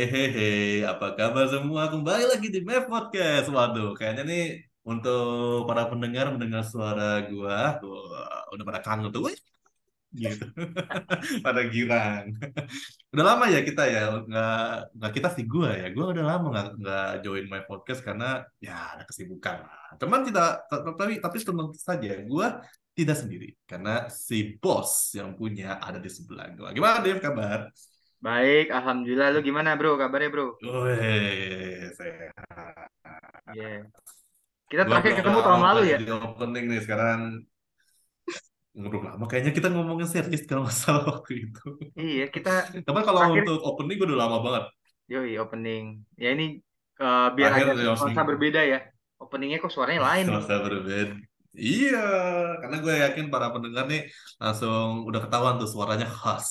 Hehehe, apa kabar semua? Kembali lagi di Mev Podcast. Waduh, kayaknya nih untuk para pendengar mendengar suara gua, wah, udah pada kangen tuh, gitu. Pada girang. Udah lama ya kita ya, nggak nggak kita sih gua ya. Gua udah lama nggak nggak join my podcast karena ya ada kesibukan. Cuman tidak, tapi tapi tentu saja gua tidak sendiri karena si bos yang punya ada di sebelah gua. Gimana Dev kabar? Baik, alhamdulillah. Lu gimana, bro? Kabarnya, bro? Wih, sehat. Iya. Kita Gua terakhir ketemu tahun lalu ya? di opening nih sekarang ngobrol lama kayaknya kita ngomongin serius kalau nggak salah waktu itu. Iya, kita Tapi kalau terakhir, untuk opening gue udah lama banget. yoi, opening. Ya ini eh, biar Terakhir ada nuansa berbeda ya. Openingnya kok suaranya lain nih. Selasa berbeda. Iya, karena gue yakin para pendengar nih langsung udah ketahuan tuh suaranya khas.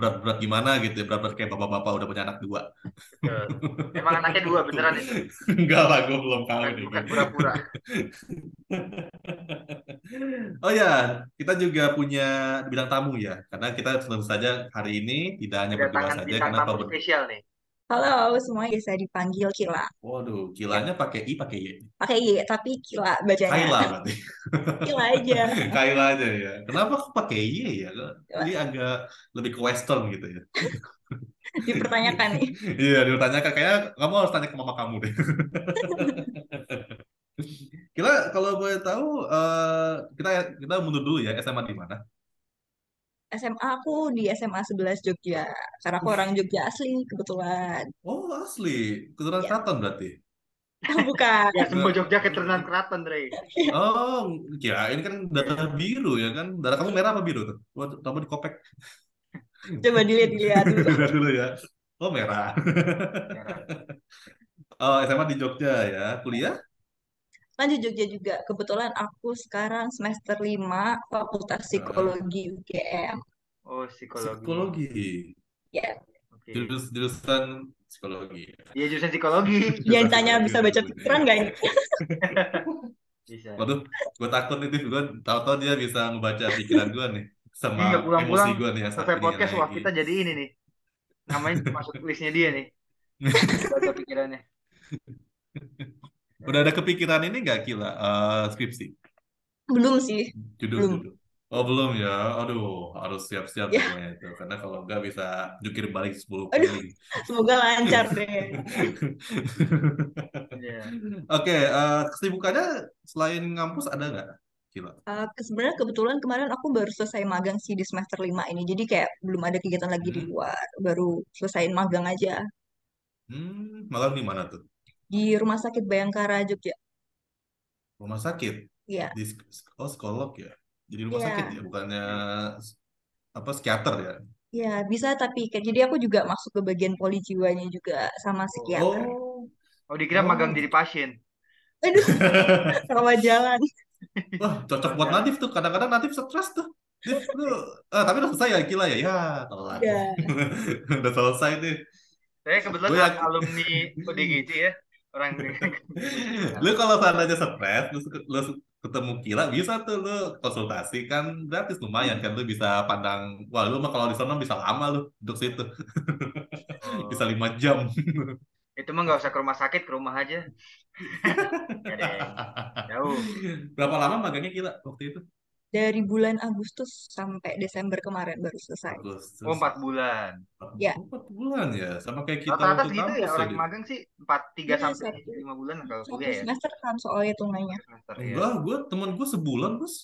Berat-berat gimana gitu ya, berat-berat kayak bapak-bapak udah punya anak dua. betul. Emang anaknya dua, beneran itu? Enggak lah, gue belum tahu Bukan, nih. bukan pura-pura. Oh ya, kita juga punya bidang tamu ya, karena kita tentu saja hari ini tidak hanya berdua saja, karena tamu spesial nih. Halo, semuanya biasa dipanggil Kila. Waduh, Ya, kilanya pakai i pakai y. pakai Y, tapi Kila bacanya. Kaila berarti. Kila aja. Kaila aja ya. Kenapa kok pakai y ya? Ini agak lebih ke western gitu ya. Dipertanyakan nih. Iya, ditanyakan kayak kamu harus tanya ke mama kamu deh. Kila kalau boleh tahu eh, kita kita mundur dulu ya SMA di mana? SMA aku di SMA 11 Jogja. Karena aku orang Jogja asli kebetulan. Oh, asli. Keturunan Ya, Keraton berarti. bukan. Ya, semua. Jogja keturunan keraton, Dre. Oh, kira ini kan darah Iya. biru ya kan? Darah kamu merah apa biru tuh? Buat coba dikopek Coba dilihat-dilihat dulu. Lihat dulu ya. Oh, merah. Merah. Oh, SMA di Jogja ya. Kuliah? Lanjut Jogja juga. Kebetulan aku sekarang semester 5 Fakultas Nah, Psikologi UGM. Oh, psikologi. psikologi. Ya, Oke. Jurus jurusan psikologi. Iya, jurusan psikologi. jangan Jurusan tanya bisa baca pikiran gak ini? Bisa. Waduh, gue takut nih, gue tahu-tahu dia bisa ngebaca pikiran gue nih, Ini sama nggak emosi pulang-pulang gue nih yang ini podcast, wah kita jadi ini nih. Namanya masuk listnya dia nih. Baca pikirannya. Udah ada kepikiran ini nggak Kila? Eh, skripsi, Belum sih, judul belum. judul. Oh belum ya, aduh harus siap-siap Ya, pokoknya itu, karena kalau nggak bisa jungkir balik 10 aduh, keliling. semoga lancar deh. Iya. Oke, eh, kesibukannya selain ngampus ada nggak Kila? Uh, sebenarnya kebetulan kemarin aku baru selesai magang sih di semester 5 ini. Jadi kayak belum ada kegiatan lagi di Hmm, luar. Baru selesaiin magang aja hmm, malam di mana tuh? Di Rumah Sakit Bayangkara Jogja. Rumah sakit? Iya, Di oh psikolog ya? Jadi rumah sakit iya, ya, bukannya apa psikiater ya? iya bisa tapi kayak jadi aku juga masuk ke bagian poli jiwanya juga sama psikiater. Oh, Oh, dikira magang oh. jadi pasien. Aduh, rawat jalan. Wah, cocok buat. Nadif tuh. Kadang-kadang Nadif stres tuh. Lu, ah, tapi udah selesai ya Kila ya? Ya, telat. Iya. Udah selesai nih. Saya kebetulan Gue alumni ODGJ ya. Orang Lu kalau seandainya stres, lu, lu ketemu Kila, bisa tuh lu konsultasi kan gratis lumayan kan lu bisa pandang, wah lu mah kalau di sana bisa lama lu duduk situ, bisa lima jam. itu mah nggak usah ke rumah sakit, ke rumah aja. Jauh. Berapa lama magangnya Kila waktu itu? Dari bulan Agustus sampai Desember kemarin baru selesai. Oh, Agustus. empat bulan. Ya, Oh, empat bulan ya, sama kayak kita Rata-rata waktu segitu ya ya, orang Div. magang sih empat tiga iya sampai lima bulan kalau satu kuliah ya. semester kan soalnya hitungannya. Semester ya. Enggak, gue temen gue sebulan bos,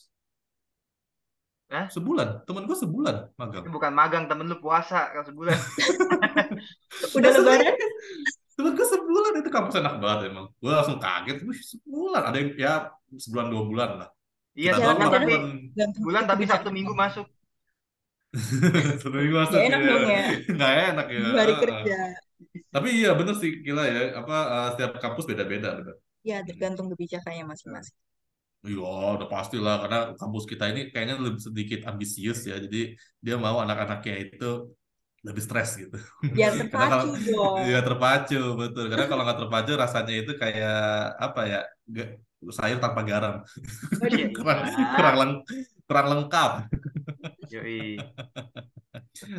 Hah? sebulan, temen gue sebulan Itu magang. bukan magang, temen lu puasa kalau sebulan. Udah Nah, lebaran? Temen gue sebulan itu kampus enak banget emang. Gue langsung kaget, sebulan. Ada yang ya sebulan dua bulan lah. Iya, Ya, kadang tapi bulan bulan tapi Sabtu kebijakan. Minggu masuk. satu minggu masuk Gak enak ya. dong ya, Nggak enak ya. hari kerja. Tapi iya bener sih gila ya. Apa eh, setiap kampus beda-beda bener. Ya, tergantung kebijakannya masing-masing. Iya, udah pasti lah karena kampus kita ini kayaknya lebih sedikit ambisius ya. Jadi dia mau anak-anaknya itu lebih stres gitu. Kalau terpacu dong. ya terpacu betul. Karena kalau nggak terpacu rasanya itu kayak apa ya? Nggak- sayur tanpa garam. Waduh, Iya, kurang iya. kurang leng- kurang lengkap. Yoi.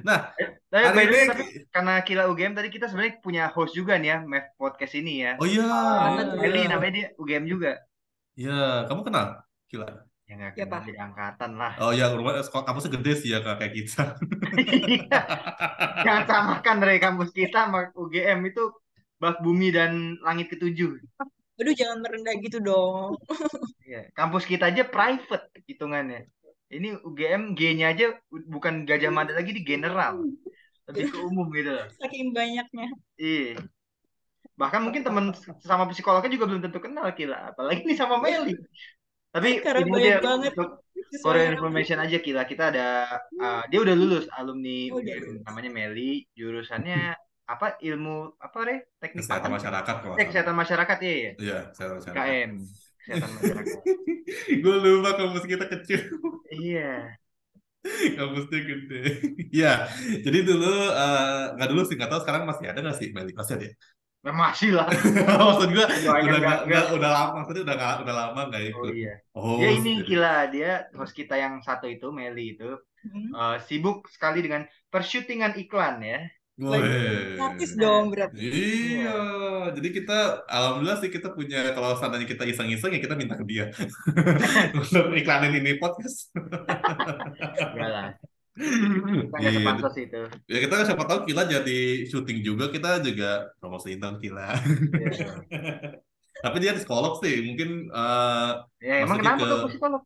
Nah, Tapi hari by the ini way, tapi karena Kila UGM tadi kita sebenarnya punya host juga nih ya, Mev Podcast ini ya. Oh iya, Ah, iya, betul. Meli iya. namanya dia UGM juga. Iya, kamu kenal? Gila. Ya nggak Siapa? kenal di angkatan lah. Oh ya, rumah sekolah kampusnya gede sih ya kayak kita. Iya. Jangan samakan dari kampus kita sama UGM itu bak bumi dan langit ketujuh. Aduh, jangan merendah gitu dong. Iya. Kampus kita aja private hitungannya. Ini UGM G-nya aja bukan Gajah Mada lagi di general. Lebih ke umum gitu loh. Saking banyaknya. Iya. Bahkan mungkin teman sama psikolognya juga belum tentu kenal Kila. Apalagi nih sama Meli. Tapi Karena ini banyak aja banget. untuk for information aja Kila. Kita ada uh, dia udah lulus alumni Oh, udah UGM lulus. namanya Meli. Jurusannya apa? Ilmu apa re? Teknik Kesehatan apa? masyarakat Eh, salah. kesehatan masyarakat ya ya. Iya, kesehatan masyarakat. KM. Kesehatan masyarakat. Gue lupa kampus kita kecil. iya. Kampusnya gede. Iya, jadi dulu eh, nggak dulu sih nggak tahu sekarang masih ada nggak sih Meli? Masih ada ya? Nah, masih lah. Maksud gue udah enggak. nggak- udah lama, maksudnya udah nggak udah lama nggak Oh ikut. iya. Oh, Dia ini jadi- Kila, dia host kita yang satu itu Meli itu Hmm. uh, sibuk sekali dengan persyutingan iklan ya. Weh. Artis dong berarti. Iya, jadi kita alhamdulillah sih kita punya kalau seandainya kita iseng-iseng ya kita minta ke dia untuk iklanin ini podcast. Enggak lah. Kita nggak itu. ya kita siapa tahu Kila jadi syuting juga kita juga promosiin dong Kila. Iya. Tapi dia psikolog sih, mungkin eh, Ya emang kenapa ke- tuh psikolog?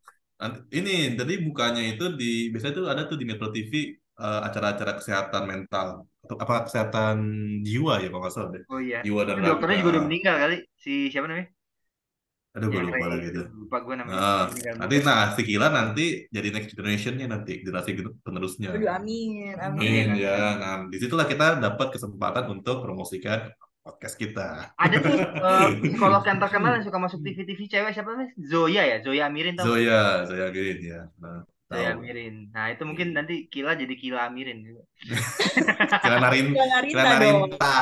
ini tadi bukanya itu di biasanya tuh ada tuh di Metro TV eh, acara-acara kesehatan mental atau apa kesehatan jiwa ya kalau nggak salah deh. Oh iya. Jiwa dan dokternya juga udah meninggal kali. Si siapa namanya? Aduh, gue Yang lupa lagi itu. Lupa gue namanya. Nah, Meninggal nanti nah si Kila nanti jadi next generation-nya nanti generasi penerusnya. Aduh, amin. Amin. Amin Amin. ya. Nah, di situlah kita dapat kesempatan untuk promosikan podcast kita. Ada tuh uh, psikolog yang terkenal yang suka masuk TV-TV cewek siapa namanya? Zoya ya, Zoya Amirin tau? Zoya, Zoya Green ya. Nah, Zoya. Amirin. Nah itu mungkin nanti Kila jadi Kila Amirin. Kila Narin, Jangan Kila. Narinta.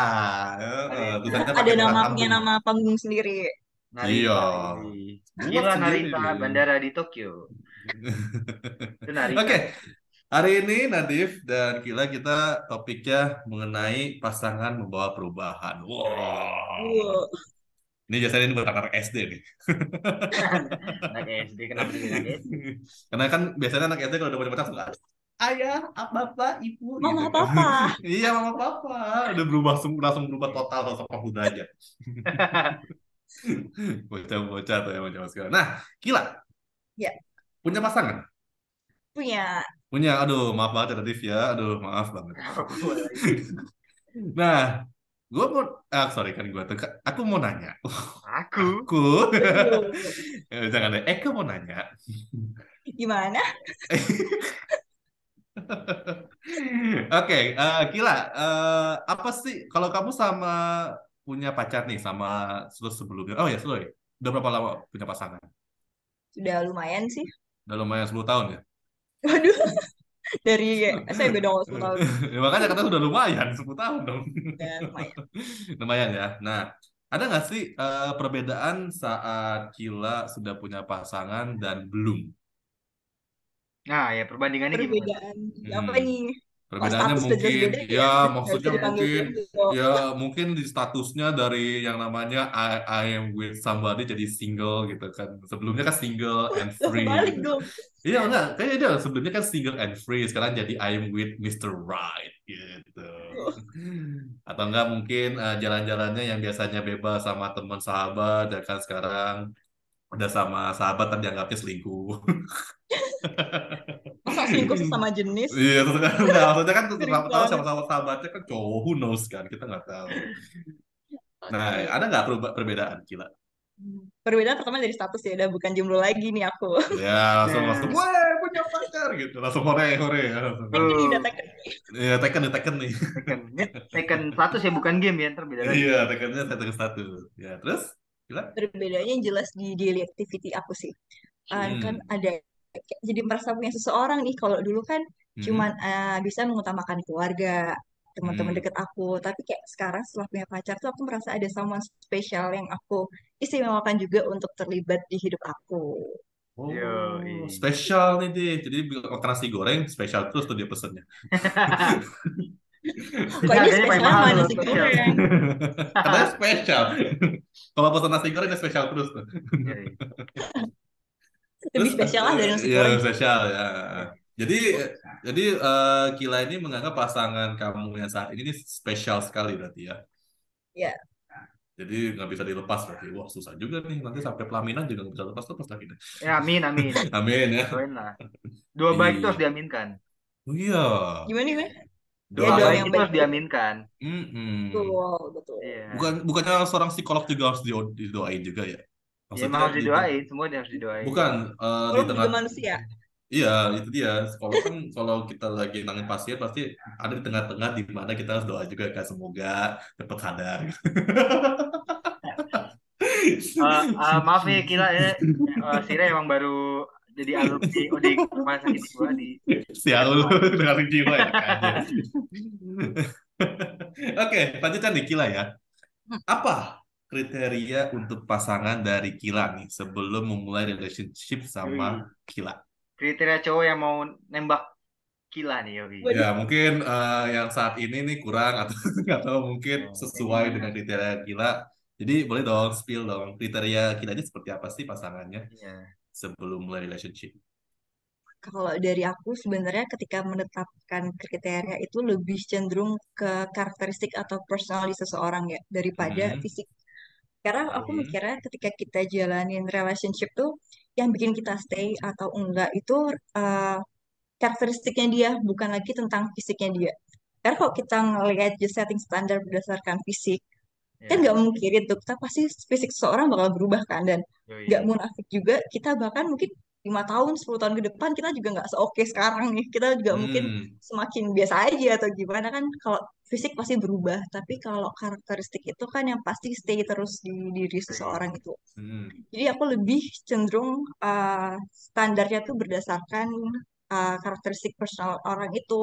Heeh, tulisannya Ada pakai tulisan nama lambung. punya nama panggung sendiri. Narita. Iya. Buat Kila sendiri. Narita Bandara di Tokyo. Itu Narita. Oke, hari ini Nadif dan Kila kita topiknya mengenai pasangan membawa perubahan. Wow. Wow. Ini biasanya ini buat anak SD nih. Anak SD kenapa jadi anak SD? Karena kan biasanya anak SD kalau udah punya pacar suka ayah, bapak, ibu, Mama, gitu papa. iya mama papa, udah berubah langsung langsung berubah total sosok pemuda aja. Bocah-bocah tuh emang zaman sekarang. Nah, Kila. Ya. Punya pasangan? Punya. Punya. Aduh, maaf banget ya ya. Aduh, maaf banget. Lagi? Nah, gue mau, ah sorry kan gue tuh, aku mau nanya, Aku. aku. Eh, jangan deh, Eka mau nanya, Gimana? Oke, eh, Kila, eh, apa sih kalau kamu sama punya pacar nih sama Sulu sebelumnya? Oh ya, Sulu ya. Udah berapa lama punya pasangan? Sudah lumayan sih. Udah lumayan 10 tahun ya? Waduh. Dari SMP dong 10 tahun. Ya, makanya kata udah lumayan 10 tahun dong. Udah lumayan. Lumayan ya. Nah, ada nggak sih eh, perbedaan saat Kila sudah punya pasangan dan belum? Nah ya perbandingannya gimana? Perbedaan. Apa Hmm. nih? Perbedaannya mungkin, beda ya. ya maksudnya mungkin gitu. Ya, mungkin di statusnya dari yang namanya I, I am with somebody jadi single gitu kan. Sebelumnya kan single and Loh, free. dong. Iya, enggak. Kayaknya dia sebelumnya kan single and free. Sekarang jadi I am with Mr. Right gitu. Atau enggak mungkin eh, jalan-jalannya yang biasanya bebas sama teman sahabat, ya kan sekarang udah sama sahabat tapi dianggapnya selingkuh. Masa selingkuh sesama jenis? Iya, terus kan enggak, maksudnya kan tahu tahu banget. sama sama sahabatnya kan cowok, who knows kan, kita nggak tahu. Nah, ada nggak perbedaan gila? Perbedaan pertama dari status ya, udah bukan jomblo lagi nih aku. Ya, langsung langsung, weh, punya pacar gitu, langsung hore hore ya, langsung. Ini Oh. udah teken. Iya, Tekken nih, Tekken nih. Tekken. Ini Tekken status ya bukan game ya ntar beda lagi. Iya, Tekkennya ke satu. Ya, terus gila? Perbedaannya jelas di daily activity aku sih. Ah, Hmm. kan ada kayak jadi merasa punya seseorang nih. Kalau dulu kan Hmm. cuman ah, bisa mengutamakan keluarga, teman-teman Hmm. deket aku. Tapi kayak sekarang setelah punya pacar tuh aku merasa ada someone spesial yang aku istimewakan juga untuk terlibat di hidup aku. Oh, Yoi. spesial nih deh. Jadi makan nasi goreng spesial terus tuh dia pesennya. Kok ini spesial mahal mana loh, nasi spesial. goreng? Katanya spesial. Kalau pesan nasi goreng spesial terus tuh. Yoi. Lebih spesial lah dari nasi Iya, goreng. spesial ya. Jadi jadi eh, Kila ini menganggap pasangan kamu yang saat ini nih spesial sekali berarti ya. Iya. Jadi nggak bisa dilepas berarti. Wah susah juga nih. Nanti sampai pelaminan juga nggak bisa lepas-lepas lagi deh. Ya amin amin. Amin ya. Doain lah. Dua baik itu Iya. harus diaminkan. Oh iya. Gimana gimana? Dua Ya, doa baik yang itu harus diaminkan. Mm-mm. Betul, betul. Iya. Bukan bukannya seorang psikolog juga harus di- didoain juga ya? Ya emang harus di- didoain, semuanya harus didoain. Bukan eh, di tengah juga manusia. Iya, itu dia. Kalau kan kalau kita lagi nangin pasien pasti ada di tengah-tengah di mana kita harus doa juga kan semoga cepat sadar. Eh, eh, maaf nih Kila ya, Eh, Sire emang baru jadi alumni oh, di rumah sakit jiwa di Sial lu dengan jiwa ya. Oke, lanjutkan nih Kila ya. Apa kriteria untuk pasangan dari Kila nih sebelum memulai relationship sama Kila? kriteria cowok yang mau nembak Kila nih Yogi. Ya, mungkin eh, yang saat ini nih kurang atau atau mungkin Oh, sesuai iya. dengan kriteria Kila. Jadi boleh dong spill dong kriteria Kila ini seperti apa sih pasangannya Iya. Sebelum mulai relationship? Kalau dari aku sebenarnya ketika menetapkan kriteria itu lebih cenderung ke karakteristik atau personality seseorang ya daripada Mhm. fisik. Karena aku Mhm. mikirnya ketika kita jalanin relationship tuh yang bikin kita stay atau enggak itu eh, karakteristiknya dia bukan lagi tentang fisiknya dia. Karena kalau kita ngelihat just setting standar berdasarkan fisik kan Iya. nggak mungkin tuh kita pasti fisik seseorang bakal berubah kan dan nggak munafik juga kita bahkan mungkin lima tahun 10 tahun ke depan kita juga nggak seoke sekarang nih kita juga mungkin Hmm. semakin biasa aja atau gimana kan kalau fisik pasti berubah tapi kalau karakteristik itu kan yang pasti stay terus di diri seseorang itu Hmm. jadi aku lebih cenderung uh, standarnya tuh berdasarkan uh, karakteristik personal orang itu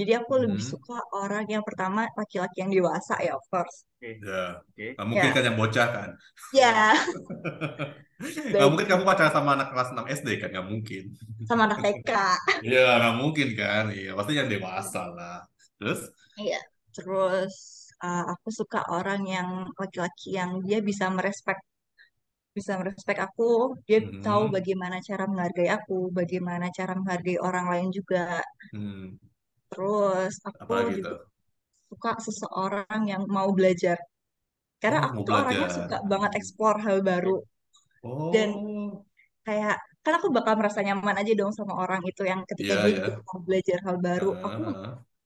jadi aku lebih Mhm. suka orang yang pertama laki-laki yang dewasa ya of course Oke. Ya, Oke. nggak mungkin Ya. kan yang bocah kan? ya Nggak mungkin kamu pacaran sama anak kelas 6 SD kan? Nggak mungkin. sama anak TK Iya, nggak mungkin kan? Iya, pasti yang dewasa lah. Terus? Iya, terus uh, aku suka orang yang laki-laki yang dia bisa merespek, bisa merespek aku, dia Mhm. tahu bagaimana cara menghargai aku, bagaimana cara menghargai orang lain juga. Hmm. Terus aku Apalagi juga suka seseorang yang mau belajar. Karena Oh, aku tuh orangnya suka banget explore hal baru. Dan Oh, kayak kan aku bakal merasa nyaman aja dong sama orang itu yang ketika iya dia juga mau belajar hal baru. Heeh, Aku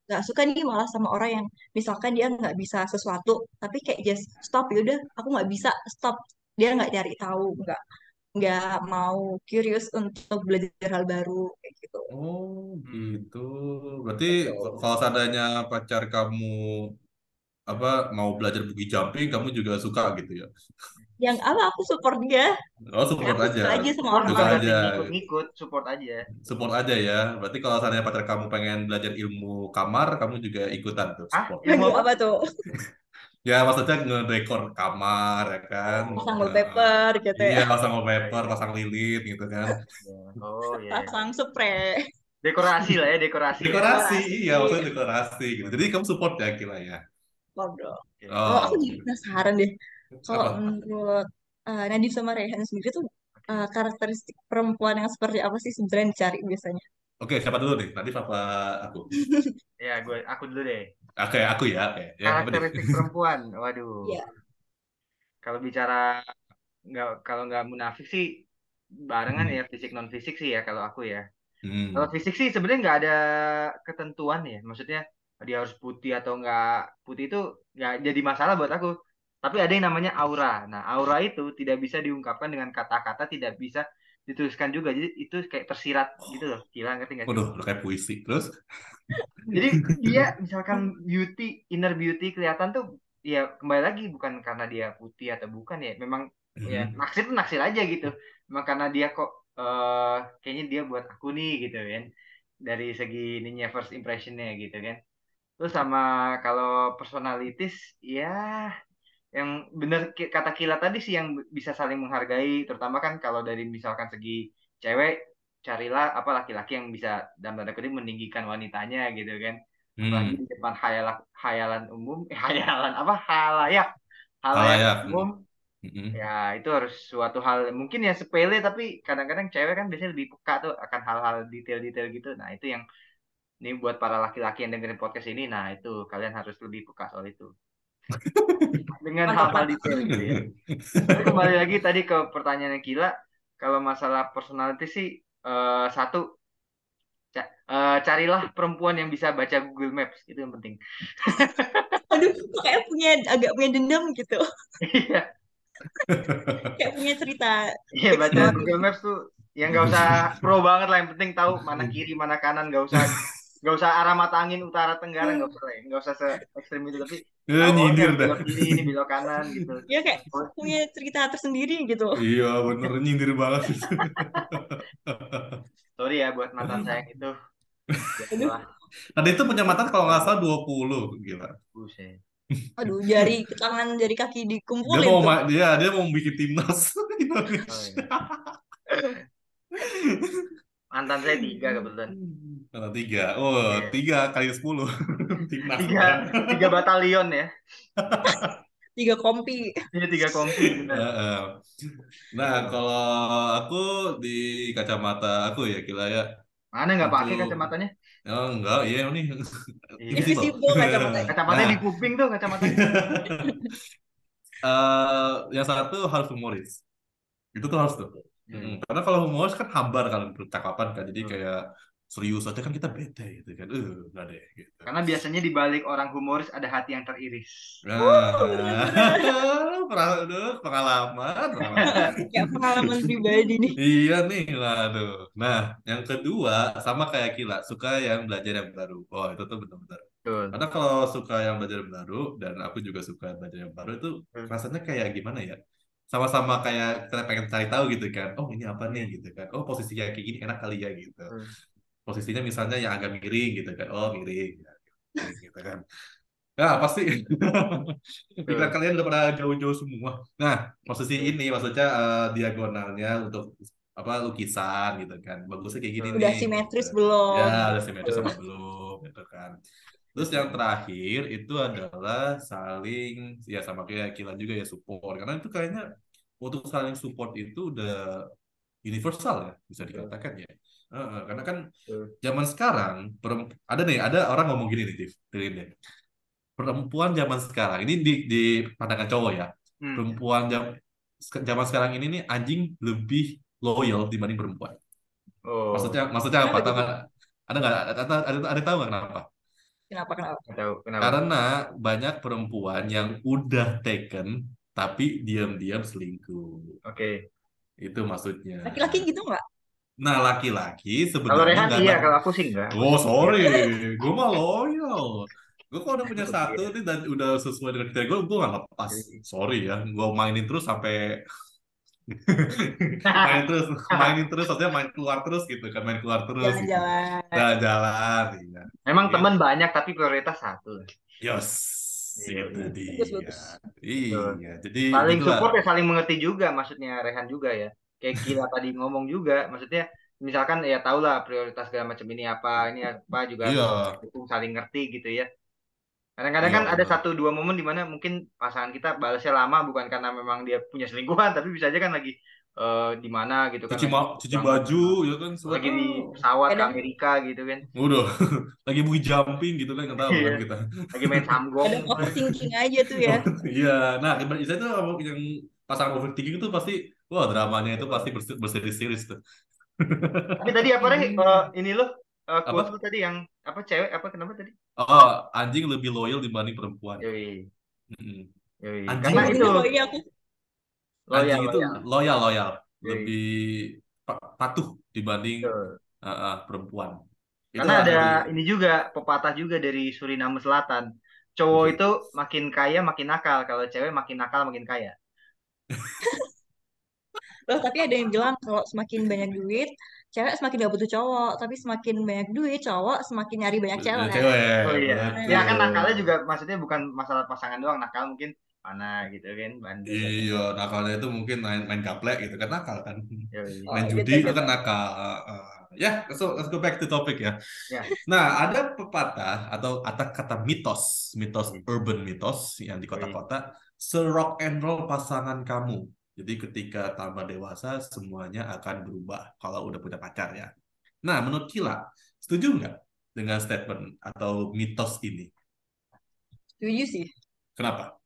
nggak suka nih malah sama orang yang misalkan dia nggak bisa sesuatu tapi kayak just stop ya udah aku nggak bisa stop. Dia nggak cari tahu nggak nggak mau curious untuk belajar hal baru kayak gitu Oh, gitu. Berarti Betul. kalau seandainya pacar kamu apa mau belajar bungee jumping, kamu juga suka gitu ya? yang apa aku support dia Oh, support aku suka aja. aja sama Support orang lain aja. ngikut-ngikut, support aja. Support aja ya. Berarti kalau seandainya pacar kamu pengen belajar ilmu kamar, kamu juga ikutan tuh support. Ilmu apa tuh Ya, maksudnya ngedekor kamar, ya kan? pasang Nah, wallpaper gitu iya, ya pasang wallpaper, pasang lilin gitu kan. Oh iya. pasang spray Dekorasi lah ya, dekorasi. ya. Dekorasi, dekorasi iya, maksudnya dekorasi gitu. Jadi kamu support ya, Kila ya? oh Oh, aku jadi penasaran deh kalau menurut uh, Nadif sama Rehan sendiri tuh uh, karakteristik perempuan yang seperti apa sih sebenarnya dicari biasanya Oke, siapa dulu nih? Nadif apa aku? Ya, gue aku dulu deh. Oke, aku ya. Oke, ya apa nih? Karakteristik perempuan. Waduh. Iya. Kalau bicara nggak kalau nggak munafik sih barengan Hmm. ya fisik non fisik sih ya kalau aku ya. Hmm. Kalau fisik sih sebenarnya nggak ada ketentuan ya. Maksudnya dia harus putih atau nggak putih itu nggak jadi masalah buat aku. Tapi ada yang namanya aura. Nah, aura itu tidak bisa diungkapkan dengan kata-kata, tidak bisa dituliskan juga. Jadi itu kayak tersirat gitu loh. Gila ngerti nggak? Waduh, kayak puisi. Terus? Jadi dia misalkan beauty, inner beauty kelihatan tuh ya kembali lagi bukan karena dia putih atau bukan ya. Memang ya Hmm. naksir tuh naksir aja gitu. Memang karena dia kok eh kayaknya dia buat aku nih gitu kan. Dari segi ininya first impressionnya gitu kan. Terus sama kalau personalities ya yang bener ki- kata Kila tadi sih yang bisa saling menghargai terutama kan kalau dari misalkan segi cewek carilah apa laki-laki yang bisa dalam tanda kutip meninggikan wanitanya gitu kan. Apalagi Hmm, di depan hayalan hayalan umum eh, hayalan apa? Halayak. Halayak halayak. umum. Hmm. ya itu harus suatu hal mungkin ya sepele tapi kadang-kadang cewek kan biasanya lebih peka tuh akan hal-hal detail-detail gitu. Nah itu yang ini buat para laki-laki yang dengerin podcast ini. Nah itu kalian harus lebih peka soal itu dengan hal-hal detail gitu ya tapi kembali lagi tadi ke pertanyaannya Gila kalau masalah personality sih eh, satu ca- eh, carilah perempuan yang bisa baca Google Maps itu yang penting Aduh, kayak punya agak punya dendam gitu. iya Kayak punya cerita. Iya baca banget. Google Maps tuh yang nggak usah pro banget lah yang penting tahu mana kiri mana kanan nggak usah nggak usah arah mata angin utara tenggara nggak usah lah ya. nggak usah se ekstrim itu tapi oh, nyindir ini dah. belok kiri ini belok kanan gitu Ya kayak punya cerita tersendiri gitu. Iya, bener nyindir banget. sorry ya buat mantan saya itu Tadi itu punya mantan kalau nggak salah 20, gila. buset. Aduh, jari tangan jari kaki Dia dikumpulin mau tuh. ma- dia dia mau bikin timnas Oh, iya. Mantan saya tiga kebetulan Karena tiga, oh Iya. tiga kali sepuluh tiga tiga batalion ya Tiga kompi. ini tiga kompi benar. Heeh. Nah, kalau aku di kacamata aku ya kira ya. mana nggak pakai kacamatanya Oh, enggak, iya nih. Iya. Invisible kacamatanya. kacamatanya Nah. di kuping tuh kacamatanya Eh, yang satu harus humoris. Itu tuh harus tuh. Hmm. Mm, Karena kalau humoris kan hambar kalau percakapan kan. Jadi Hmm. kayak serius aja kan kita bete gitu kan. Eh, enggak deh gitu. Karena biasanya di balik orang humoris ada hati yang teriris. Nah, pernah- aduh, pengalaman, pengalaman. Kayak pengalaman pribadi nih. Iya nih, waduh. Nah, yang kedua sama kayak Kila, suka yang belajar yang baru. Oh, itu tuh benar-benar. Betul. Karena kalau suka yang belajar yang baru dan aku juga suka belajar yang baru itu Hmm. rasanya kayak gimana ya? Sama-sama kayak kita pengen cari tahu gitu kan. Oh, ini apa nih gitu kan. Oh, posisinya kayak gini enak kali ya gitu. Hmm. Posisinya misalnya yang agak miring gitu kan. Oh, miring. Ya, gitu kan. Ya, pasti. Pikiran kalian udah pada jauh-jauh semua. Nah, posisi ini maksudnya eh, diagonalnya untuk apa lukisan gitu kan. Bagusnya kayak gini Udah nih. simetris gitu. belum? Ya, udah simetris sama belum gitu kan. Terus yang terakhir itu adalah saling ya sama kayak Kila juga ya support. Karena itu kayaknya untuk saling support itu udah universal ya bisa dikatakan ya. Heeh, karena kan zaman sekarang ada nih ada orang ngomong gini nih, dengerin deh. Perempuan zaman sekarang ini di di pandangan cowok ya. Hmm. Perempuan jam zaman sekarang ini nih anjing lebih loyal dibanding perempuan. Oh, Maksudnya maksudnya apa? Tahu nggak? Ada nggak? Ada, ada, ada, ada tahu nggak kenapa? Kenapa kenapa? tahu kenapa. Karena banyak perempuan yang udah taken tapi diam-diam selingkuh. Oke. Itu maksudnya. Laki-laki gitu nggak? Nah, laki-laki Kalau sebenarnya Rehan nggak iya, kalau aku sih enggak. Oh sorry, gue mah loyal. Gue kalau udah punya satu nih dan udah sesuai dengan kriteria gue, gue gak lepas. Sorry ya, gue mainin terus sampai mainin terus, mainin terus, maksudnya main keluar terus gitu kan, main keluar terus. gitu. Jalan-jalan. Jalan-jalan, iya. Memang Iya. teman banyak tapi prioritas satu. Yes, Iya, itu iya. dia. Bagus. Iya, jadi Saling itulah. support ya saling mengerti juga maksudnya Rehan juga ya. Kayak Gila tadi ngomong juga, maksudnya misalkan ya tau lah prioritas segala macam ini apa, ini apa juga Iya. dukung saling ngerti gitu ya. Kadang-kadang kan Iya, ada benar. satu dua momen di mana mungkin pasangan kita balasnya lama bukan karena memang dia punya selingkuhan, tapi bisa aja kan lagi eh, di mana gitu kan Cuci, lagi ma- cuci baju, ya kan. lagi di pesawat ke Amerika gitu kan, Udah, lagi bui jumping gitu kan, nggak tahu kan Iya. kita. lagi main samgong. Kadang overthinking aja tuh ya. Iya, nah saya tuh yang pasangan overthinking itu pasti, wah dramanya itu pasti berse- berseri-seri tuh. Tapi tadi apa Reh? Eh, ini loh eh, Apa? tadi yang apa cewek apa kenapa tadi? Oh, anjing lebih loyal dibanding perempuan. Yoi, yoi. Anjing Karena itu- aku loyal, Anjing itu loyal. loyal, loyal, Iya. lebih pa- patuh dibanding uh, uh, perempuan. Itu Karena ada dari- ini juga pepatah juga dari Suriname Selatan. Cowok Oke. itu makin kaya makin nakal, kalau cewek makin nakal makin kaya. loh tapi ada yang bilang kalau semakin banyak duit cewek semakin gak butuh cowok tapi semakin banyak duit cowok semakin nyari banyak cewek cewek. Oh iya. Ya kan nakalnya juga maksudnya bukan masalah pasangan doang, nakal mungkin mana gitu kan bandel Iya, nakalnya itu mungkin main main gaplek gitu kan nakal kan. Yoi. Oh, Main gitu, judi itu gitu. kan nakal. Uh, uh. Ya, let's, go- let's go back to topic ya. Ya. Nah, ada pepatah atau kata kata mitos, mitos Hmm. urban mitos yang di kota-kota, se-rock and roll pasangan kamu. Jadi ketika tambah dewasa semuanya akan berubah kalau udah punya pacar ya. Nah, menurut Kila, setuju nggak dengan statement atau mitos ini? Setuju sih. Kenapa?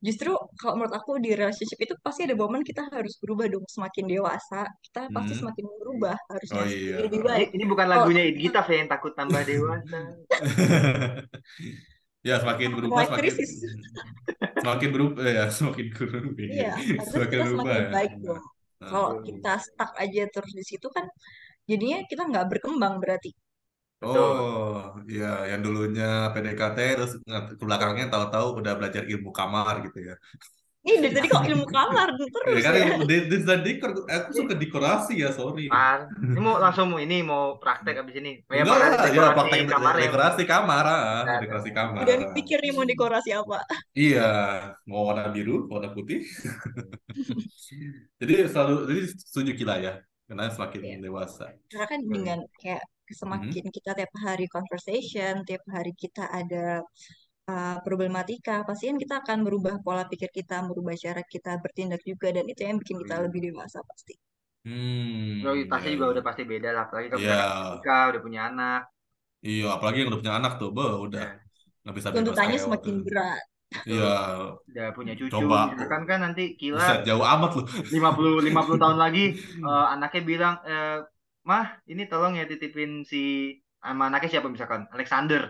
Justru kalau menurut aku di relationship itu pasti ada momen kita harus berubah dong. Semakin dewasa, kita pasti Hmm. semakin berubah harusnya Oh iya. lebih ini, baik. ini bukan Oh. lagunya Idgitaf ya yang takut tambah dewasa ya semakin berubah semakin krisis. semakin berubah ya semakin kurang Iya, semakin kita berubah semakin ya. baik dong. Nah, Kalau kita stuck aja terus di situ kan, jadinya kita nggak berkembang berarti. Oh, iya, yang dulunya PDKT terus ke belakangnya tahu-tahu udah belajar ilmu kamar gitu ya. Ini dari tadi kok ilmu kamar Ya terus kan ya. ilmu de- desain dekor, aku suka dekorasi ya, sorry. Par, ini mau langsung mau ini mau praktek abis ini ya Enggak Pak, lah, ya dekorasi praktek kamar ya dekorasi kamar, Nah, dekorasi kamar. Udah pikir nih mau dekorasi apa. Iya, mau warna biru, warna putih. Jadi selalu, jadi setuju Kila ya, karena semakin Iya. dewasa. Karena kan Hmm. dengan kayak semakin kita tiap hari conversation, tiap hari kita ada uh, problematika, pasti kan kita akan merubah pola pikir kita, merubah cara kita bertindak juga, dan itu yang bikin kita Iya. lebih dewasa pasti. Hmm, prioritasnya iya, juga iya. udah pasti beda lah apalagi kalau Iya. udah nikah udah punya anak Iya, apalagi yang udah punya anak tuh, be, udah ya, nggak bisa Tuntutannya semakin waktu. berat. Iya, udah punya cucu coba. misalkan kan nanti Kila jauh amat loh. 50 50 tahun lagi eh, anaknya bilang eh, mah ini tolong ya titipin si sama anaknya siapa misalkan Alexander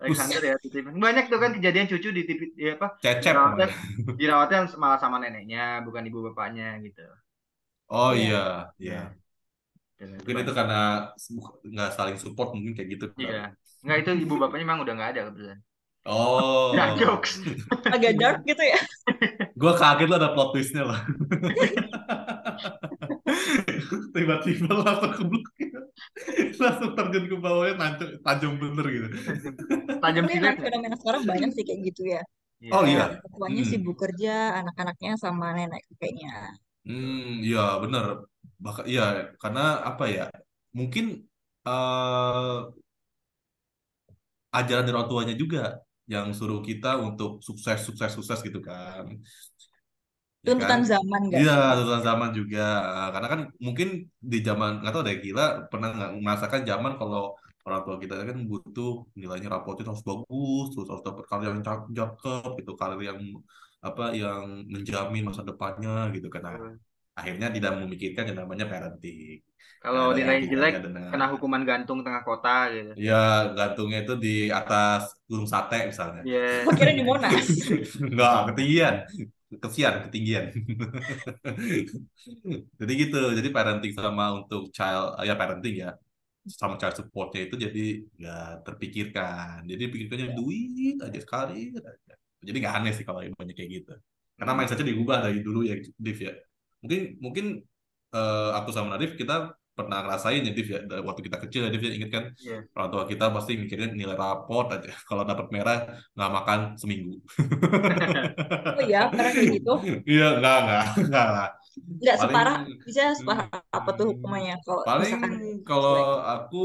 Alexander ya titipin banyak tuh kan kejadian cucu ditipin ya apa? Cecep dirawatnya dirawatnya malah sama neneknya bukan ibu bapaknya gitu. Oh Iya. iya. Dan Mungkin itu karena nggak saling support mungkin kayak gitu. iya. nggak itu ibu bapaknya memang udah nggak ada kebetulan. Oh, Nggak jokes. Agak dark gitu ya. gue kaget lo ada plot twistnya lah. Tiba-tiba langsung ke langsung terjun ke bawahnya tajam bener gitu. Tajam Tapi silet fenomena sekarang banyak sih kayak gitu ya. Iya. Oh iya. Kayak Tuanya Hmm. sibuk kerja, anak-anaknya sama nenek kakeknya. Hmm, iya bener. Bahkan iya karena apa ya? Mungkin eh ajaran dari orang tuanya juga yang suruh kita untuk sukses sukses sukses gitu kan. Ya Tuntutan kan? zaman gak Iya, tuntutan zaman juga. Karena kan mungkin di zaman nggak tahu deh gila pernah nggak merasakan zaman kalau orang tua kita kan butuh nilainya rapotnya harus bagus, terus harus dapat karir yang cak- cakep gitu, karir yang apa yang menjamin masa depannya gitu kan. Nah, Hmm. akhirnya tidak memikirkan yang namanya parenting. kalau Nah, nilai jelek dengan kena hukuman gantung tengah kota gitu ya gantungnya itu di atas gunung sate misalnya. Iya Gua kira di Monas. Enggak, ketinggian. Kesian, ketinggian. Jadi gitu. Jadi parenting sama untuk child, ya parenting ya, sama child supportnya itu jadi nggak terpikirkan. Jadi pikirkannya Ya. duit aja sekali. aja. Jadi nggak aneh sih kalau banyak kayak gitu. Karena Hmm. mindsetnya diubah dari dulu ya, Div ya. Mungkin mungkin eh, aku sama Nadif kita pernah ngerasain ya Div ya dari waktu kita kecil ya Div ya inget kan Iya. orang tua kita pasti mikirin nilai raport aja kalau dapat merah nggak makan seminggu Oh iya, pernah kayak gitu. iya nggak nggak nggak Nggak separah, bisa separah apa tuh hukumannya kalau paling misalkan kalau aku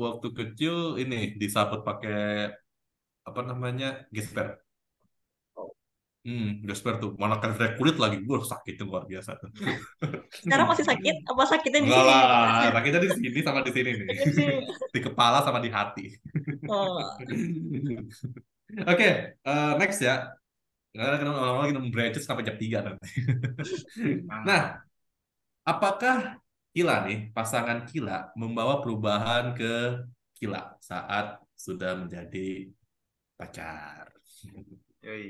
waktu kecil ini disabet pakai apa namanya gesper Oh. hmm gesper tuh mana kan kulit lagi gue sakitnya luar biasa tuh Sekarang masih sakit? Apa sakitnya di sini? lah sakitnya di sini sama di sini nih Sakit di kepala sama di hati Oh, Oke, eh, next ya. Karena kita lama-lama kita branches sampai jam 3 nanti. Nah, apakah Kila nih, pasangan Kila membawa perubahan ke Kila saat sudah menjadi pacar?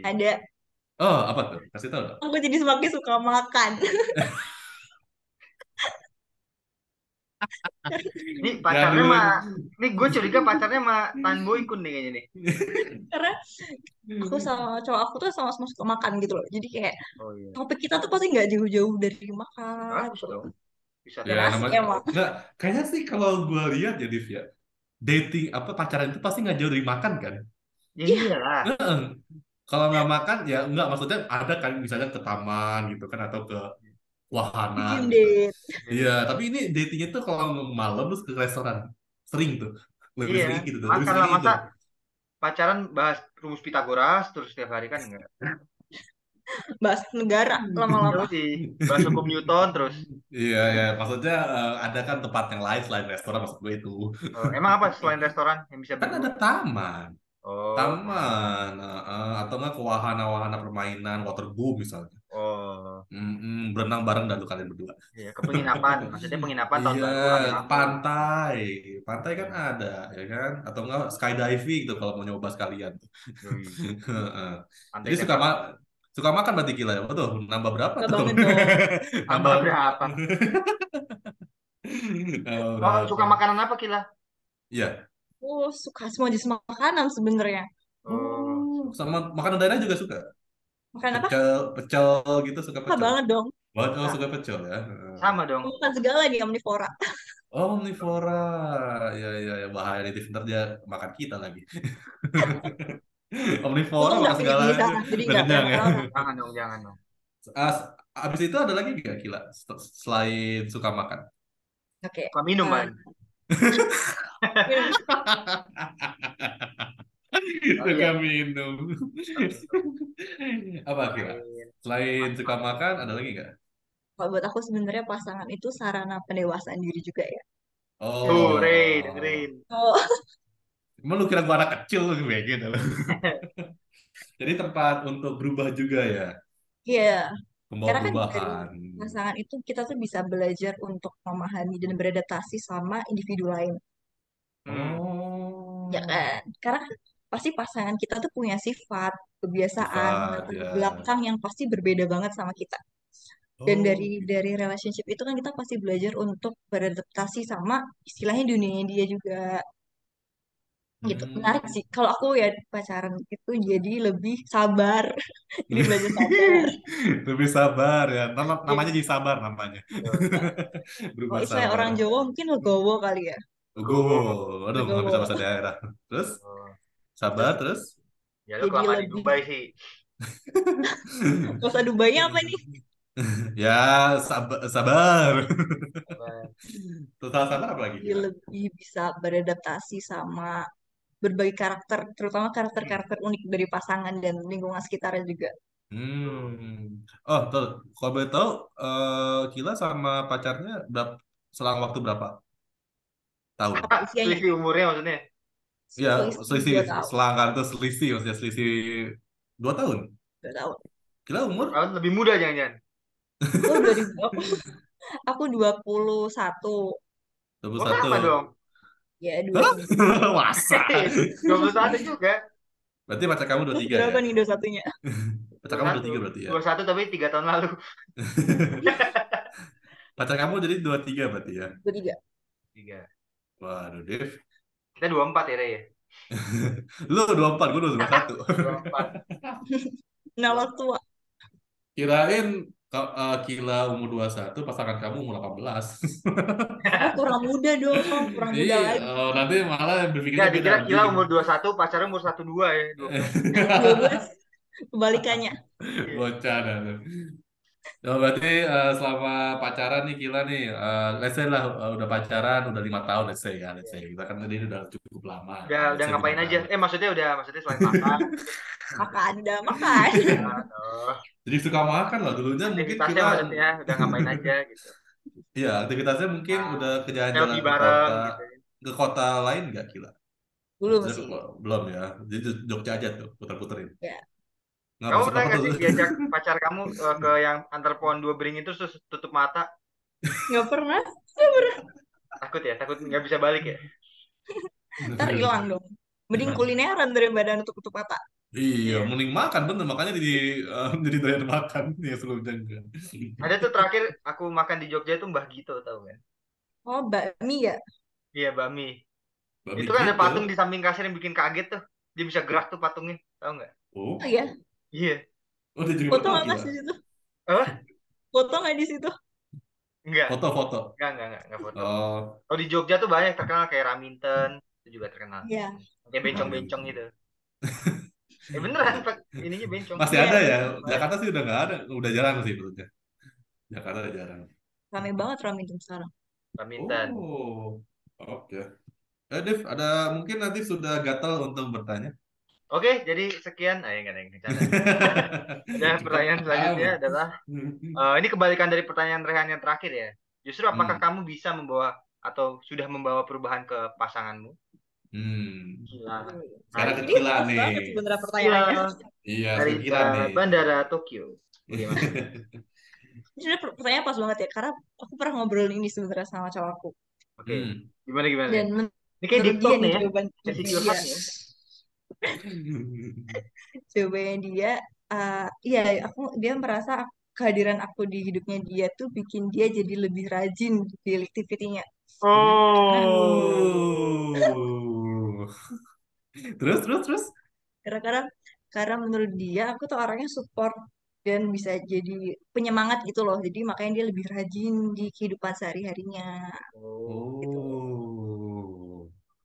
Ada. Oh, apa tuh? Kasih tahu dong. Aku jadi semakin suka makan. Ini pacarnya mah, ini gue curiga pacarnya mah Tan Kun nih kayaknya nih. Karena aku sama cowok aku tuh sama-sama suka makan gitu loh. Jadi kayak Oh iya. topik kita tuh pasti nggak jauh-jauh dari makan. Dong. Bisa Ya, namanya, emang. nggak, kayaknya sih kalau gue lihat ya, Div, ya, dating apa pacaran itu pasti nggak jauh dari makan kan? Ya iyalah. Heeh. Kalau nggak makan ya nggak maksudnya ada kan misalnya ke taman gitu kan atau ke wahana Bikin gitu. date. Iya, tapi ini datingnya tuh kalau malam terus ke restoran sering tuh, lebih Iya, sering gitu tuh, lebih makan sering itu. masa pacaran bahas rumus Pitagoras terus setiap hari kan enggak. Bahas negara lama-lama. Sih bahas hukum Newton terus. Iya, ya maksudnya eh, ada kan tempat yang lain selain restoran maksud gue itu. Oh, emang apa selain restoran yang bisa Kan ada taman, Oh, taman, eh, eh, atau nggak ke wahana-wahana permainan, waterboom misalnya. oh, Mm-mm, berenang bareng dan lu kalian berdua. iya ke penginapan. Maksudnya penginapan tahun Iya, baru rame-rame. pantai, pantai kan ada, ya kan? Atau enggak skydiving tuh kalau mau nyoba sekalian. Jadi suka ma suka makan berarti gila ya? Waduh, nambah berapa Suka tuh? Nambah berapa? nambah Oh, berapa? suka makanan apa Kila? Iya. Oh, suka semua jenis makanan sebenarnya. Oh, sama makanan daerah juga suka. Makan apa? Pecel, pecel gitu suka Suka pecel. banget dong. Oh, oh, Suka. suka pecel ya. Heeh. sama dong. Makan segala di Omnivora. Oh, omnivora. Ya, ya, ya bahaya nih ntar dia makan kita lagi. Omnivora makan segala jadi nggak ya. Jangan dong, jangan dong. As, abis itu ada lagi gak gila selain suka makan? Oke. Suka minum, minum. Oh Suka iya, minum. Apa kira? Selain suka makan ada lagi gak? Kalau buat aku sebenarnya pasangan itu sarana pendewasaan diri juga ya. Tuh, Oh, Rey, dengerin. Oh, emang lu kira gua anak kecil BG dah lu. Jadi tempat untuk berubah juga ya, iya. membawa Karena kan dari perubahan. pasangan itu kita tuh bisa belajar untuk memahami dan beradaptasi sama individu lain. Hmm. Ya Oh, kan? Karena kan pasti pasangan kita tuh punya sifat, kebiasaan, sifat ya. belakang yang pasti berbeda banget sama kita. Dan Oh, dari dari relationship itu kan kita pasti belajar untuk beradaptasi sama istilahnya dunianya dia juga gitu. Menarik hmm. sih. Kalau aku ya pacaran itu jadi lebih sabar. Jadi belajar sabar. Lebih sabar ya. Nama, Jadi namanya jadi sabar namanya. Berubah istilah sabar. orang Jawa mungkin legowo kali ya. Legowo. Aduh, nggak bisa bahasa daerah. Terus Oh. Sabar Terus terus. Ya lu kelamaan di lebih Dubai sih. bahasa Dubainya apa nih? Ya, sabar, sabar. Sabar. Terus sabar apa lagi Jadi lebih bisa beradaptasi sama berbagai karakter, terutama Hmm. karakter-karakter unik dari pasangan dan lingkungan sekitarnya juga. Hmm. Oh, tuh. Kalau boleh tahu, eh, Kila sama pacarnya berapa, selang waktu berapa tahun? Apa usianya? Selisih umurnya maksudnya. Ya, Selisih selisih dua tahun. selang kan itu selisih, maksudnya selisih dua tahun. Dua tahun. Dua umur tahun lebih muda jangan-jangan. Aku 2000, aku, aku 21. 21. Oh sama dong. Ya? 21. Masa? 21 juga. Berarti pacar kamu Terus 23 berapa ya? nih dua satunya? Pacar kamu 21. 23 berarti ya? 21 tapi 3 tahun lalu. Pacar kamu jadi 23 berarti ya? Dua tiga. 3. Waduh, Dev. Kita 24 ya, Rey ya. Lu 24, gue 21. 24. Nolak tua. Kirain eh, Kila umur 21, pasangan kamu umur 18. Oh, kurang muda dong, kurang muda Iya, lagi. oh, nanti malah berpikirnya Ya, beda dikira. Kila umur 21, pacarnya umur 12 ya, 12. 12. Kebalikannya. Bocah lu. Oh, berarti eh, selama pacaran nih Kila nih, eh, let's say lah eh, udah pacaran udah lima tahun let's say ya, let's say kita kan tadi udah cukup lama, Udah let's udah ngapain aja? tahun. Eh, maksudnya udah maksudnya selain makan. Makan, udah makan. Jadi suka makan lah dulunya mungkin Aktivitasnya Kila, maksudnya udah ngapain aja gitu. iya aktivitasnya mungkin Nah, udah ke jalan-jalan ke bareng kota, gitu. ke kota lain nggak Kila? Belum Maksudnya sih. belum ya, jadi Jogja aja tuh puter-puterin. Ya. Nggak Kamu pernah nggak sih diajak pacar kamu eh, ke yang antar pohon dua beringin terus terus tutup mata? Nggak pernah. Takut ya, takut nggak bisa balik ya. Ntar hilang dong. Mending kulineran daripada nutup-nutup mata. Iya, Iya. mending makan bener makanya jadi eh, jadi doyan makan ya sebelumnya enggak. Ada tuh terakhir aku makan di Jogja itu Mbah Gito tau kan? Oh, bakmi ya? Iya, Bami. Babi Itu kan ada gitu. patung di samping kasir yang bikin kaget tuh. Dia bisa gerak tuh patungnya, tau nggak? Oh, Oh iya. Iya. oh dia juga Foto nggak di situ? Apa? Foto nggak di situ? Enggak, Foto-foto. enggak, enggak, enggak, enggak foto. Oh, Oh di Jogja tuh banyak terkenal kayak Raminten, itu juga terkenal. Iya. Kayak bencong-bencong gitu. Eh beneran, Pak. Ininya bencong. Masih Iya, ada ya? Jakarta sih udah nggak ada, udah jarang sih menurutnya. Jakarta udah jarang. Rame banget Raminten sekarang. Raminten. Oh, oke. Eh, Dev, ada mungkin nanti sudah gatal untuk bertanya. Oke, jadi sekian. Ah, nggak ada yang bercanda. Ada pertanyaan selanjutnya adalah eh, ini kebalikan dari pertanyaan Rehan yang terakhir ya. Justru apakah Hmm. kamu bisa membawa atau sudah membawa perubahan ke pasanganmu? Hmm. Gila. Sekarang Nah, ke Ini Gila pas nih. sebenarnya pertanyaannya. Iya, Dari eh, nih. Bandara Tokyo. Ini sebenarnya per- pertanyaan pas banget ya, karena aku pernah ngobrolin ini sebenarnya sama cowokku. Oke, Hmm. gimana gimana? Dan Ini kayak menurut deep dia talk nih ya. jawaban nih ya. Jawabannya dia, eh, iya aku dia merasa kehadiran aku di hidupnya dia tuh bikin dia jadi lebih rajin di activity-nya. Oh. Terus, terus, terus. Karena karena karena menurut dia aku tuh orangnya support dan bisa jadi penyemangat gitu loh. Jadi makanya dia lebih rajin di kehidupan sehari-harinya. Oh. Gitu.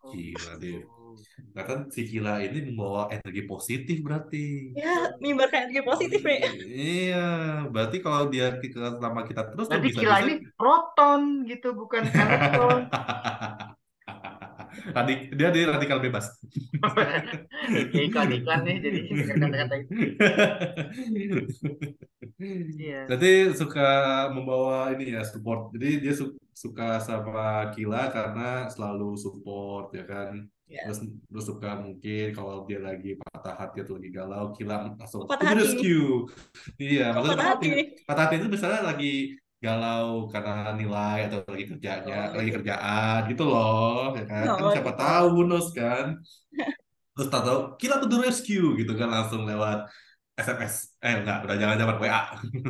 Gila, Dev. Nah, kan si Kila ini membawa energi positif berarti. Ya, menyebarkan energi positif nih. Iya, berarti kalau dia ke sama kita terus bisa kila bisa ini proton gitu, bukan elektron. Radik, dia di radikal bebas. Kayak iklan-iklan nih, jadi dengar kata-kata itu. Iya. Berarti suka membawa ini ya support. Jadi dia su- suka sama Kila karena selalu support ya kan. Ya. Terus, terus suka mungkin kalau dia lagi patah hati atau lagi galau, Kila langsung Patah "To the hati. rescue. Iya, Kok maksudnya patah hati? Patah hati itu misalnya lagi galau karena nilai atau lagi kerjanya, Oh, lagi kerjaan gitu loh, ya kan? Kan Oh, siapa gitu. tahu bonus kan. Terus tahu tahu Kila to the rescue gitu kan langsung lewat SMS. Eh enggak, udah jangan-jangan WA.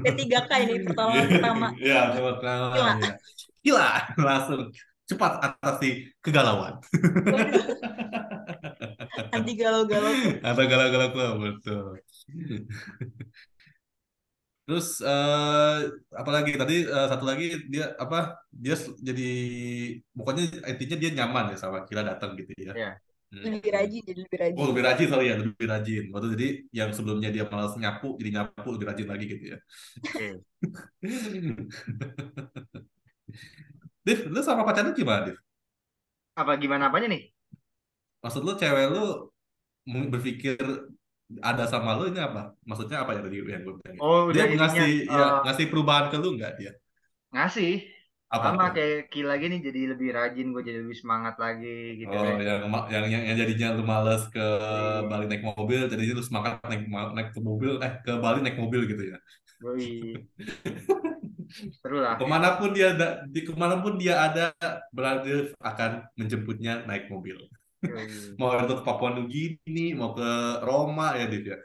P3K ini pertolongan pertama. Iya, pertama Gila. ya. Gila, langsung cepat atasi kegalauan. Anti galau-galau. Atau galau-galau tuh, betul. Terus eh apalagi tadi eh, satu lagi dia apa? Dia jadi pokoknya intinya dia nyaman ya sama Kila datang gitu ya. Iya. Hmm. Lebih rajin, jadi lebih rajin. Oh, lebih rajin sorry ya, lebih rajin. Waktu jadi yang sebelumnya dia malas nyapu, jadi nyapu lebih rajin lagi gitu ya. Div, lu sama pacarnya gimana, Div? Apa gimana apanya nih? Maksud lu cewek lu berpikir ada sama lu ini apa? Maksudnya apa ya tadi yang gue bilang? Oh, Dia ngasih ya eh, ngasih perubahan ke lu nggak dia? ngasih. Apa Sama kayak Ki lagi nih jadi lebih rajin, gue jadi lebih semangat lagi gitu Oh, deh. yang yang yang, yang jadinya lu males ke Iya. Bali naik mobil, jadinya lu semangat naik naik ke mobil, eh ke Bali naik mobil gitu ya. Yoi. Seru lah. Ke mana pun dia ada, di ke mana pun dia ada, berarti akan menjemputnya naik mobil. Yoi. Mau ke Papua Nugini, mau ke Roma ya dia,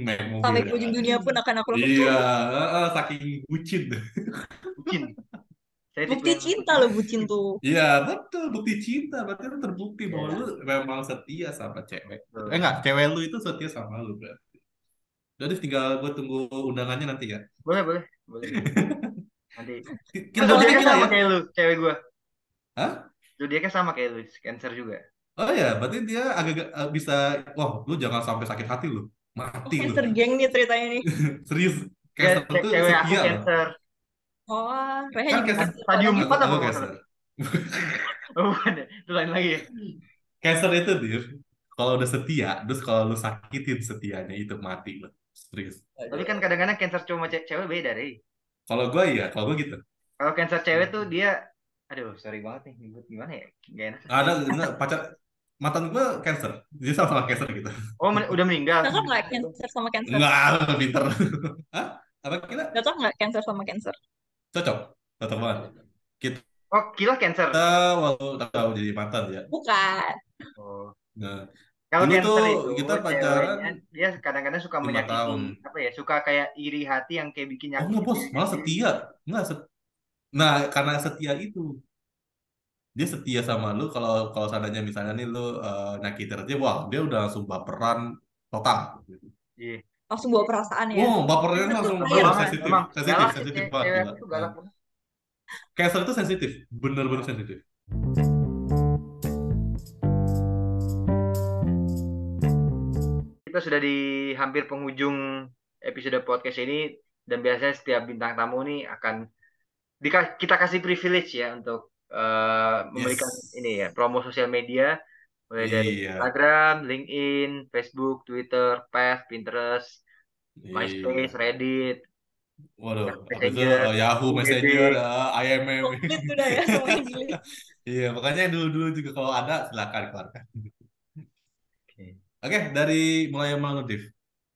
naik mobil Sampai ya ke ujung dunia pun akan aku lakukan. Iya, heeh, saking bucin. Bucin. Saya Bukti cinta loh bucin tuh. Iya, betul. Bukti cinta. Berarti lu terbukti bahwa Iya. lu memang setia sama cewek. Betul. Eh enggak, cewek lu itu setia sama lu berarti. Jadi tinggal gue tunggu undangannya nanti ya. Boleh, boleh. Boleh. Nanti. Kita Oh, nanti zodiaknya sama ya. kayak lu, cewek gue. Hah? Zodiaknya sama kayak lu, Cancer juga. Oh ya, berarti dia agak eh, bisa, wah lu jangan sampai sakit hati lu. Oh, Mati lu. cancer geng nih ceritanya nih. Serius. Ya, Cancer ce- tuh cewek aku. Cancer. Oh, Kan cancer, Stadium padahal. aku, 4 apa nggak cancer. Oh, bukan ya? Itu lain lagi ya? Cancer itu, Dir, kalau udah setia, terus kalau lu sakitin setianya itu mati lu. Serius. Tapi kan kadang-kadang Cancer ce- cewek beda deh. Kalau gue iya, kalau gue gitu. Kalau Cancer cewek tuh dia Aduh, sorry banget nih, nyebut gimana ya? Gak enak. Ada enggak pacar mantan gue cancer. Dia sama sama cancer gitu. Oh, men- udah meninggal. Cocok nggak cancer sama cancer? Enggak, pinter. Hah? Apa kira? Cocok nggak cancer sama cancer? Cocok. Cocok banget. Kita Oh, Kila Cancer. waktu tahu jadi mantan ya. Bukan. Oh. Nah, Kalau Dulu tuh itu kita pacaran ceweknya, dia kadang-kadang suka menyakiti tahun. apa ya? Suka kayak iri hati yang kayak bikin Oh nyakit. enggak bos, malah setia. Enggak set... Nah, karena setia itu. Dia setia sama lu kalau kalau seandainya misalnya nih lu eh, nyakitin dia, wah dia udah langsung baperan total. Iya. Langsung bawa perasaan ya. Oh, bapernya langsung iya. oh, Emang, sensitif, emang sensitif, galak sensitif ce- banget. Cancer itu sensitif, bener-bener sensitif. Kita sudah di hampir penghujung episode podcast ini dan biasanya setiap bintang tamu nih akan dika- kita kasih privilege ya untuk eh, memberikan Yes. ini ya promo sosial media mulai dari Iya. Instagram, LinkedIn, Facebook, Twitter, Path, Pinterest, Iya. MySpace, Reddit, Waduh, itu Messenger, uh, Yahoo. Messenger, uh, IMM. Komplit sudah ya. Iya, makanya dulu-dulu juga kalau ada silakan keluarkan. Oke. Dari mulai yang mana Div?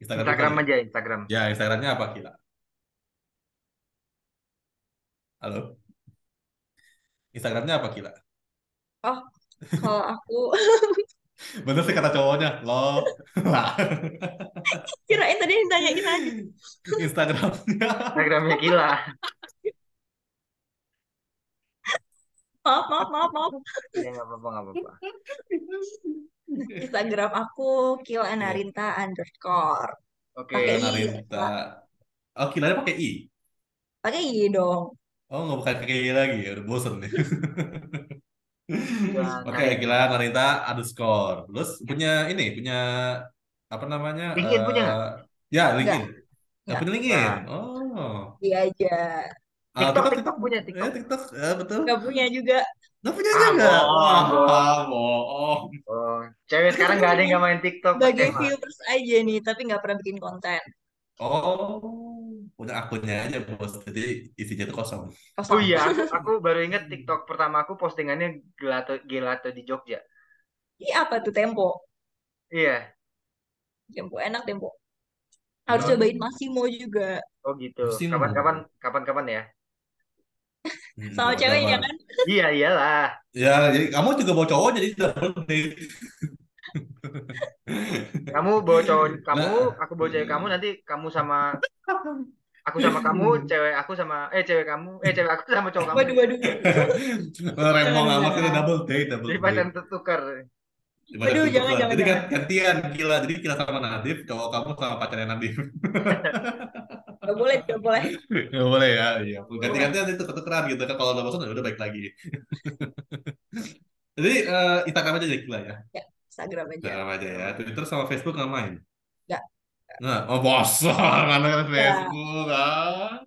Instagram, Instagram aja Instagram. ya? Ya, Instagramnya apa Kila? Halo? Instagramnya apa Kila? Oh, kalau aku Bener sih kata cowoknya, lo lah. kirain tadi yang ditanyain aja. Instagramnya. Instagramnya Kila. Maaf, maaf, maaf, maaf. Ya nggak apa-apa nggak apa-apa. Instagram aku kilanarinta underscore. Oke. I. Narinta. Oh, Kilanya pakai I. Pakai i dong. Oh, nggak pakai pakai I lagi, ya udah bosen nih. Kila Oke, Narinta. Kila Narinta underscore. Terus punya ini, punya apa namanya? LinkedIn punya nggak? eh, ya, LinkedIn. Nggak Nggak. punya LinkedIn. Oh. Iya aja. Ah, TikTok, TikTok, TikTok punya Ya, TikTok. TikTok, ya betul. Nggak punya juga. Nggak punya Ah, juga. bohong, bohong. Wah, bohong. Oh, cewek sekarang nggak ada yang nggak main TikTok, percaya. viewers aja nih, tapi nggak pernah bikin konten. Oh, punya akunnya aja, bos. Jadi isinya itu kosong. Oh Kosong. iya, aku, baru inget TikTok pertama aku postingannya gelato gelato di Jogja. Ini apa tuh Tempo? Iya. Tempo enak Tempo. Harus cobain Massimo juga. Oh gitu. Kapan-kapan, kapan-kapan ya? Hmm, Sama ceweknya kan? Iya iyalah. Ya, jadi kamu juga bawa cowok jadi double date. Kamu bawa cowok kamu, Nah, aku bawa cewek kamu, nanti kamu sama aku sama kamu, cewek aku sama eh cewek kamu, eh cewek aku sama cowok kamu. Waduh, waduh. Remong amat jangan. double date, double Jadi date. pacar tertukar. Gimana Waduh, tuh, jangan, jangan, Jadi kan jangan. gantian gila. Jadi kita sama Nadif, cowok kamu sama pacarnya Nadif. Gak boleh, gak boleh. Nggak boleh ya, iya. Boleh. Ganti-gantian itu ketukeran gitu kan. Kalau udah bosan ya udah baik lagi. Jadi eh, Instagram aja jadi gila ya. Ya, Instagram aja. Instagram aja ya. Twitter sama Facebook nggak main. Nggak. Nah, oh bosan anak Ya. Facebook ah.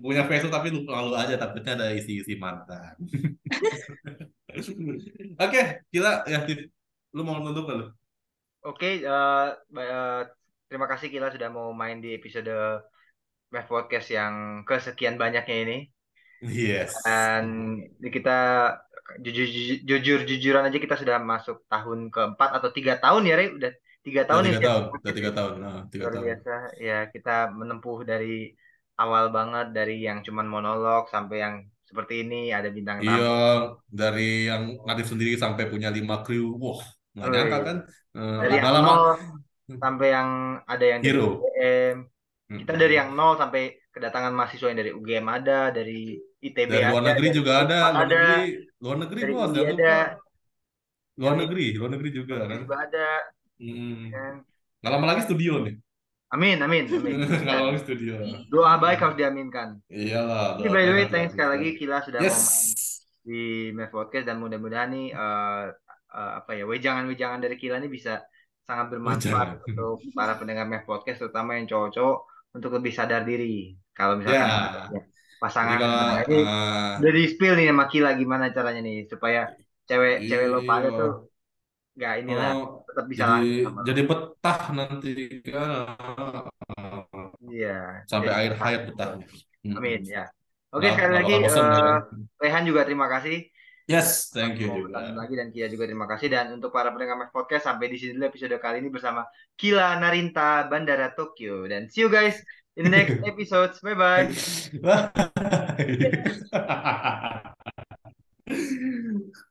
Punya Facebook tapi lalu aja takutnya ada isi-isi mantan. Oke, gila ya. Lu mau nutup nggak lu? Oke, eh, ba- eh, terima kasih Kila sudah mau main di episode Math Podcast yang kesekian banyaknya ini. Yes. Dan kita jujur jujur jujuran aja kita sudah masuk tahun keempat atau tiga tahun ya, Rey? Udah tiga Udah tahun tiga ya. tahun, udah tiga tahun, nah, tiga Luar tahun. biasa. Ya, kita menempuh dari awal banget dari yang cuman monolog sampai yang seperti ini ada bintang tamu. Iya, dari yang Nadif sendiri sampai punya lima kru, wah, nggak Oh, nyangka kan? Eh, Dari lama sampai yang ada yang dari hero. UGM. Kita Mm-mm. dari yang nol sampai kedatangan mahasiswa yang dari UGM ada, dari ITB Dari luar ada, negeri dari juga ada, luar ada, negeri, luar negeri dari ada, lupa. Luar negeri, luar negeri juga kan. juga ada. Mm. kan. Nggak lama lagi studio nih. Amin, amin, amin. Nggak lama lagi studio. doa baik harus diaminkan. Iyalah, Ini by the way, thanks sekali lagi. Kila sudah Yes. mau main di Math Podcast dan mudah-mudahan nih eh, eh, apa ya wejangan-wejangan dari Kila ini bisa sangat bermanfaat jangan. untuk para pendengar Math Podcast terutama yang cowok-cowok untuk lebih sadar diri. Kalau Ya, misalkan ya, jadi pasangan kalau nah, ini ah, udah di spill nih sama Kila gimana caranya nih supaya cewek cewek lo pada iya, tuh nggak inilah oh, tetap bisa jadi jadi betah nanti kan. Iya, sampai jadi akhir betah. hayat. Mm-mm. Amin ya. Oke Nggak, sekali lagi ya eh, kan? Rehan juga terima kasih Yes, thank you juga. Lagi dan Kia juga terima kasih dan untuk para pendengar Mas Podcast sampai di sini dulu episode kali ini bersama Kila Narinta Bandara Tokyo dan see you guys in the next episode. Bye bye. bye.